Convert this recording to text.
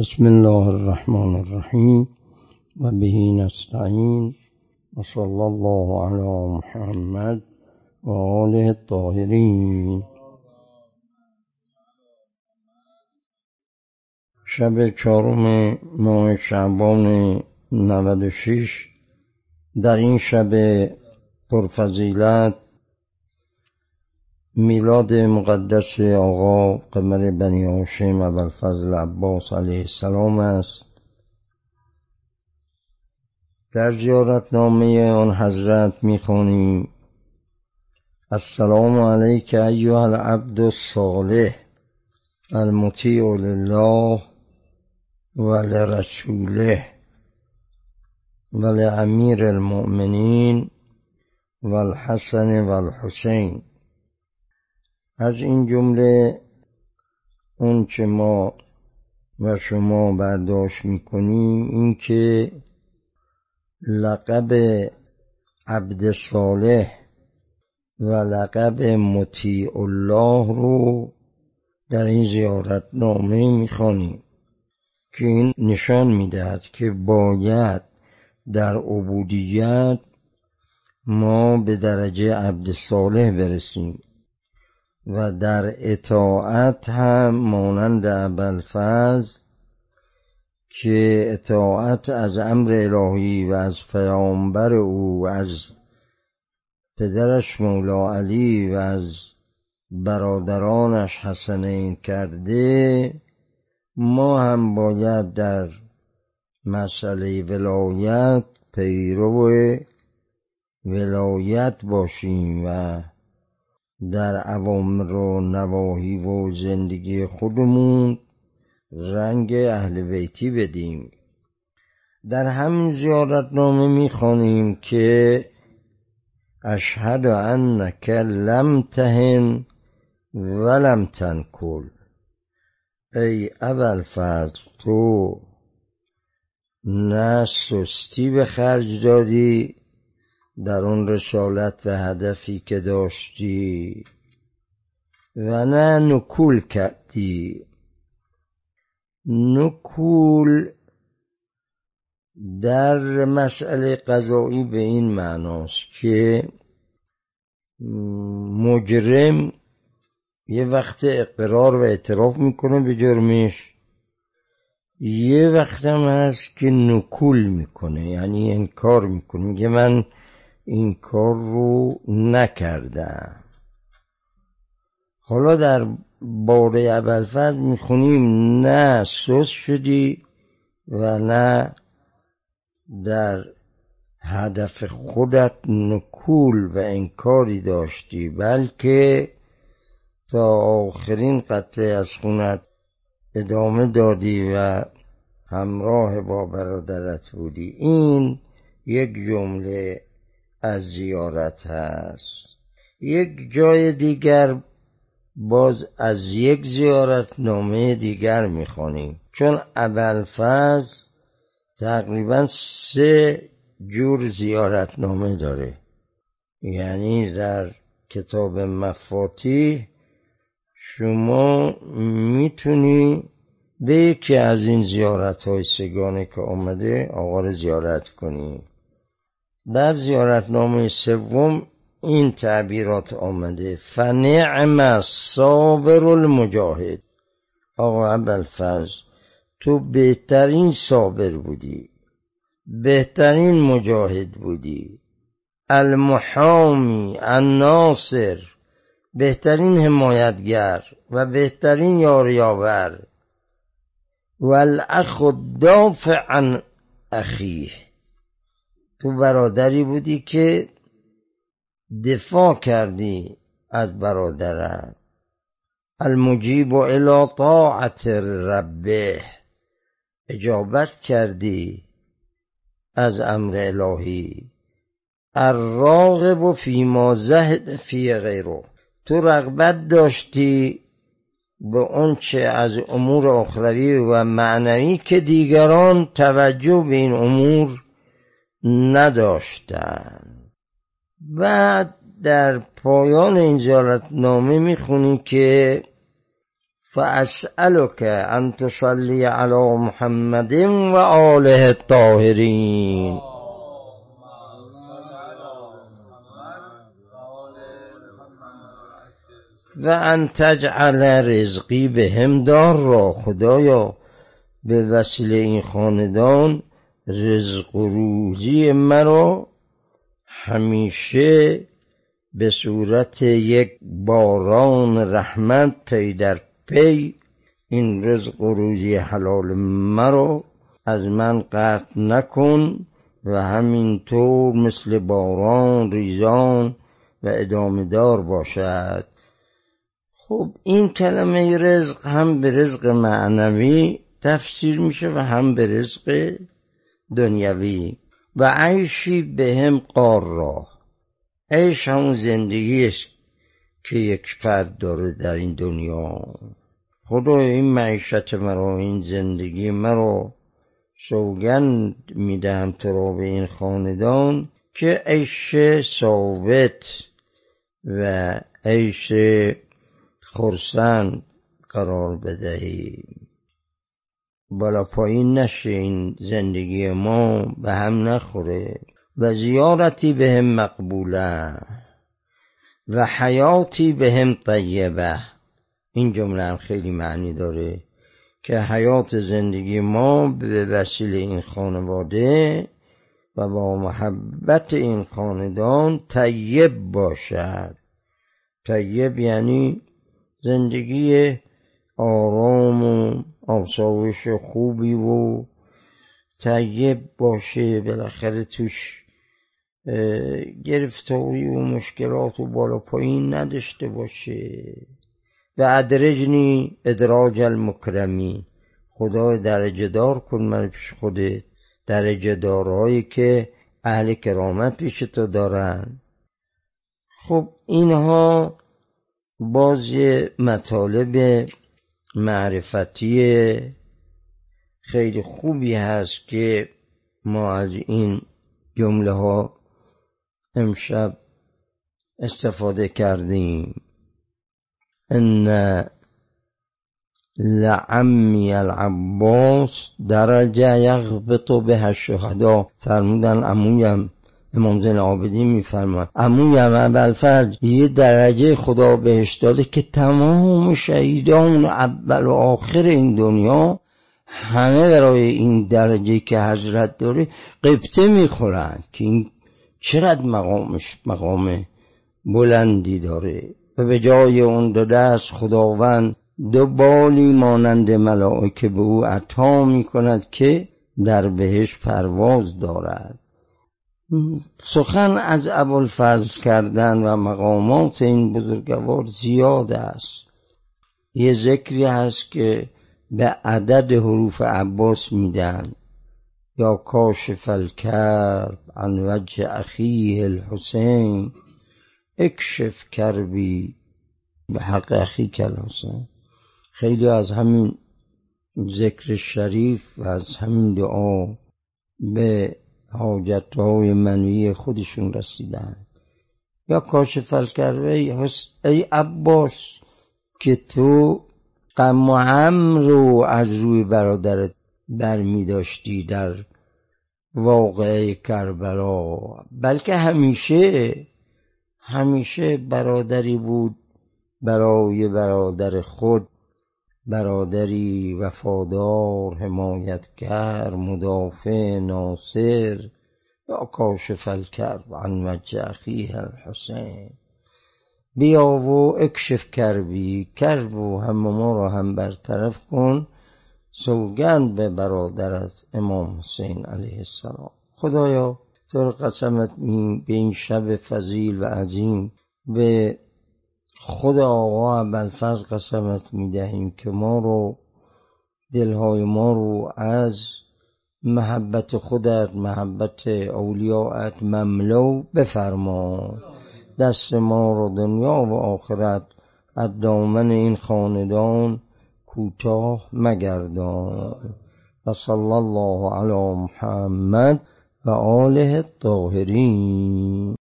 بسم الله الرحمن الرحیم و بهی نستعین و صلی الله علی محمد و آله الطاهرین. شب چهارم ماه شعبان 96 در این شب پرفضیلت میلاد مقدس آقا قمر بنی هاشم ابوالفضل عباس علیه السلام است. در زیارتنامه آن حضرت می‌خوانیم السلام علیک ایها العبد الصالح المطیع لله و لرسوله و لامیر المؤمنین و الحسن و الحسین. از این جمله اون چه ما و شما برداشت می‌کنیم این که لقب عبد صالح و لقب مطیع الله رو در این زیارت نامه می‌خوانیم که این نشان می‌دهد که باید در عبودیت ما به درجه عبد صالح برسیم. و در اطاعت هم مانند ابوالفضل که اطاعت از امر الهی و از پیامبر او و از پدرش مولا علی و از برادرانش حسنین کرده ما هم باید در مسئله ولایت پیرو ولایت باشیم و در عوامر و نواهی و زندگی خودمون رنگ اهل بیتی بدیم. در همین زیارتنامه می‌خوانیم که اشهد انک لم تهن ولم تنکل. ای ابوالفضل تو نه سستی به خرج دادی در اون رسالت و هدفی که داشتی و نه نکول کردی. نکول در مسئله قضایی به این معناست که مجرم یه وقت اقرار و اعتراف می‌کنه به جرمش. یه وقت هم هست که نکول می‌کنه یعنی انکار می‌کنه. میگه من این کار رو نکردم. حالا در باره ابوالفضل می‌خونیم نه سوس شدی و نه در هدف خودت نکول و انکاری داشتی بلکه تا آخرین قطعه از خونت ادامه دادی و همراه با برادرت بودی. این یک جمله از زیارت هست. یک جای دیگر باز از یک زیارت نامه دیگر می‌خوانیم. چون ابوالفضل تقریبا سه جور زیارت نامه داره. یعنی در کتاب مفاتیح شما می‌تونی به یکی از این زیارت های سگانه که آمده رو زیارت کنی. در زیارتنامه سوم این تعبیرات آمده فنعم صابر المجاهد. آقا ابوالفضل تو بهترین صابر بودی بهترین مجاهد بودی المحامی الناصر بهترین حمایتگر و بهترین یاریاور و الاخ دافع عن اخیه تو برادری بودی که دفاع کردی از برادرت. المجیب الى طاعت ربه. اجابت کردی از امر الهی. الراغب فیما زهد فی غیره. تو رغبت داشتی به اون چه از امور اخروی و معنوی که دیگران توجه به این امور نداشتند بعد در پایان این نامه می‌خونیم که فاسألك ان تصلي على محمد و آله الطاهرین. و ان تجعل رزقی بهم دار را خدایا به وسیله این خاندان رزق و روزی مرا همیشه به صورت یک باران رحمت پی در پی این رزق و روزی حلال مرا از من قطع نکن و همینطور مثل باران ریزان و ادامه دار باشد. خب این کلمه رزق هم به رزق معنوی تفسیر میشه و هم به رزق دنیوی و عیشی به هم قار را. عیش همون زندگی است که یک فرد داره در این دنیا. خدا این معیشت مرا این زندگی مرا سوگند می‌دهم تو را به این خاندان که عیش ثابت و عیش خرسند قرار بدهی. بالا پایین نشه این زندگی ما به هم نخوره. و زیارتی به هم مقبوله و حیاتی به هم طیبه. این جمله هم خیلی معنی داره که حیات زندگی ما به وسیله این خانواده و با محبت این خاندان طیب باشد. طیب یعنی زندگی آرام و آسایش خوبی و طیب باشه. بالاخره توش گرفتاری و مشکلات و بالا پایین نداشته باشه. و ادرجنی ادراج المکرمی خدا درجه دار کن من پیش خودت درجه دارهایی که اهل کرامت پیش تو دارن. خب اینها باز مطالب معرفتی خیلی خوبی هست که ما از این جمله ها امشب استفاده کردیم. ان لعمی العباس درجه یغبط به الشهدا. فرمودن عمویم امام زین عابدین میفرماد عمویم ابوالفضل یه درجه خدا بهش داده که تمام شهیدان اول و آخر این دنیا همه برای این درجه که حضرت داره قبطه می‌خورن که این چقدر مقامش مقام بلندی داره و به جای اون دو دست خداوند دو بالی مانند ملائکه به او عطا می کند که در بهش پرواز دارد. سخن از ابوالفضل کردن و مقامات این بزرگوار زیاد است. یه ذکری هست که به عدد حروف عباس میدن. یا کاشف الکرب عن وجه اخیه الحسین. اکشف کربی به حق اخی الحسین. خیلی از همین ذکر شریف و از همین دعا به حاجت های منوی خودشون رسیدن یا کاشف الکربه ای عباس که تو غم و هم رو از روی برادرت برمی داشتی در واقعه کربلا. بلکه همیشه همیشه برادری بود برای برادر خود. برادری وفادار حمایتگر مدافع ناصر یا کاشف الکرب عن وجه اخیه الحسین. بیا و اکشف کربی کرب و هم ما را هم برطرف کن سوگند به برادرت امام حسین علیه السلام. خدایا تو قسمت به این شب فضیل و عظیم به خود آقا ابوالفضل قسمت می‌دهیم که ما رو دلهای ما رو از محبت خودت محبت اولیاءت مملو بفرما دست ما رو دنیا و آخرت از دامن این خاندان کوتاه مگردان. و صلی الله علی محمد و آله الطاهرین.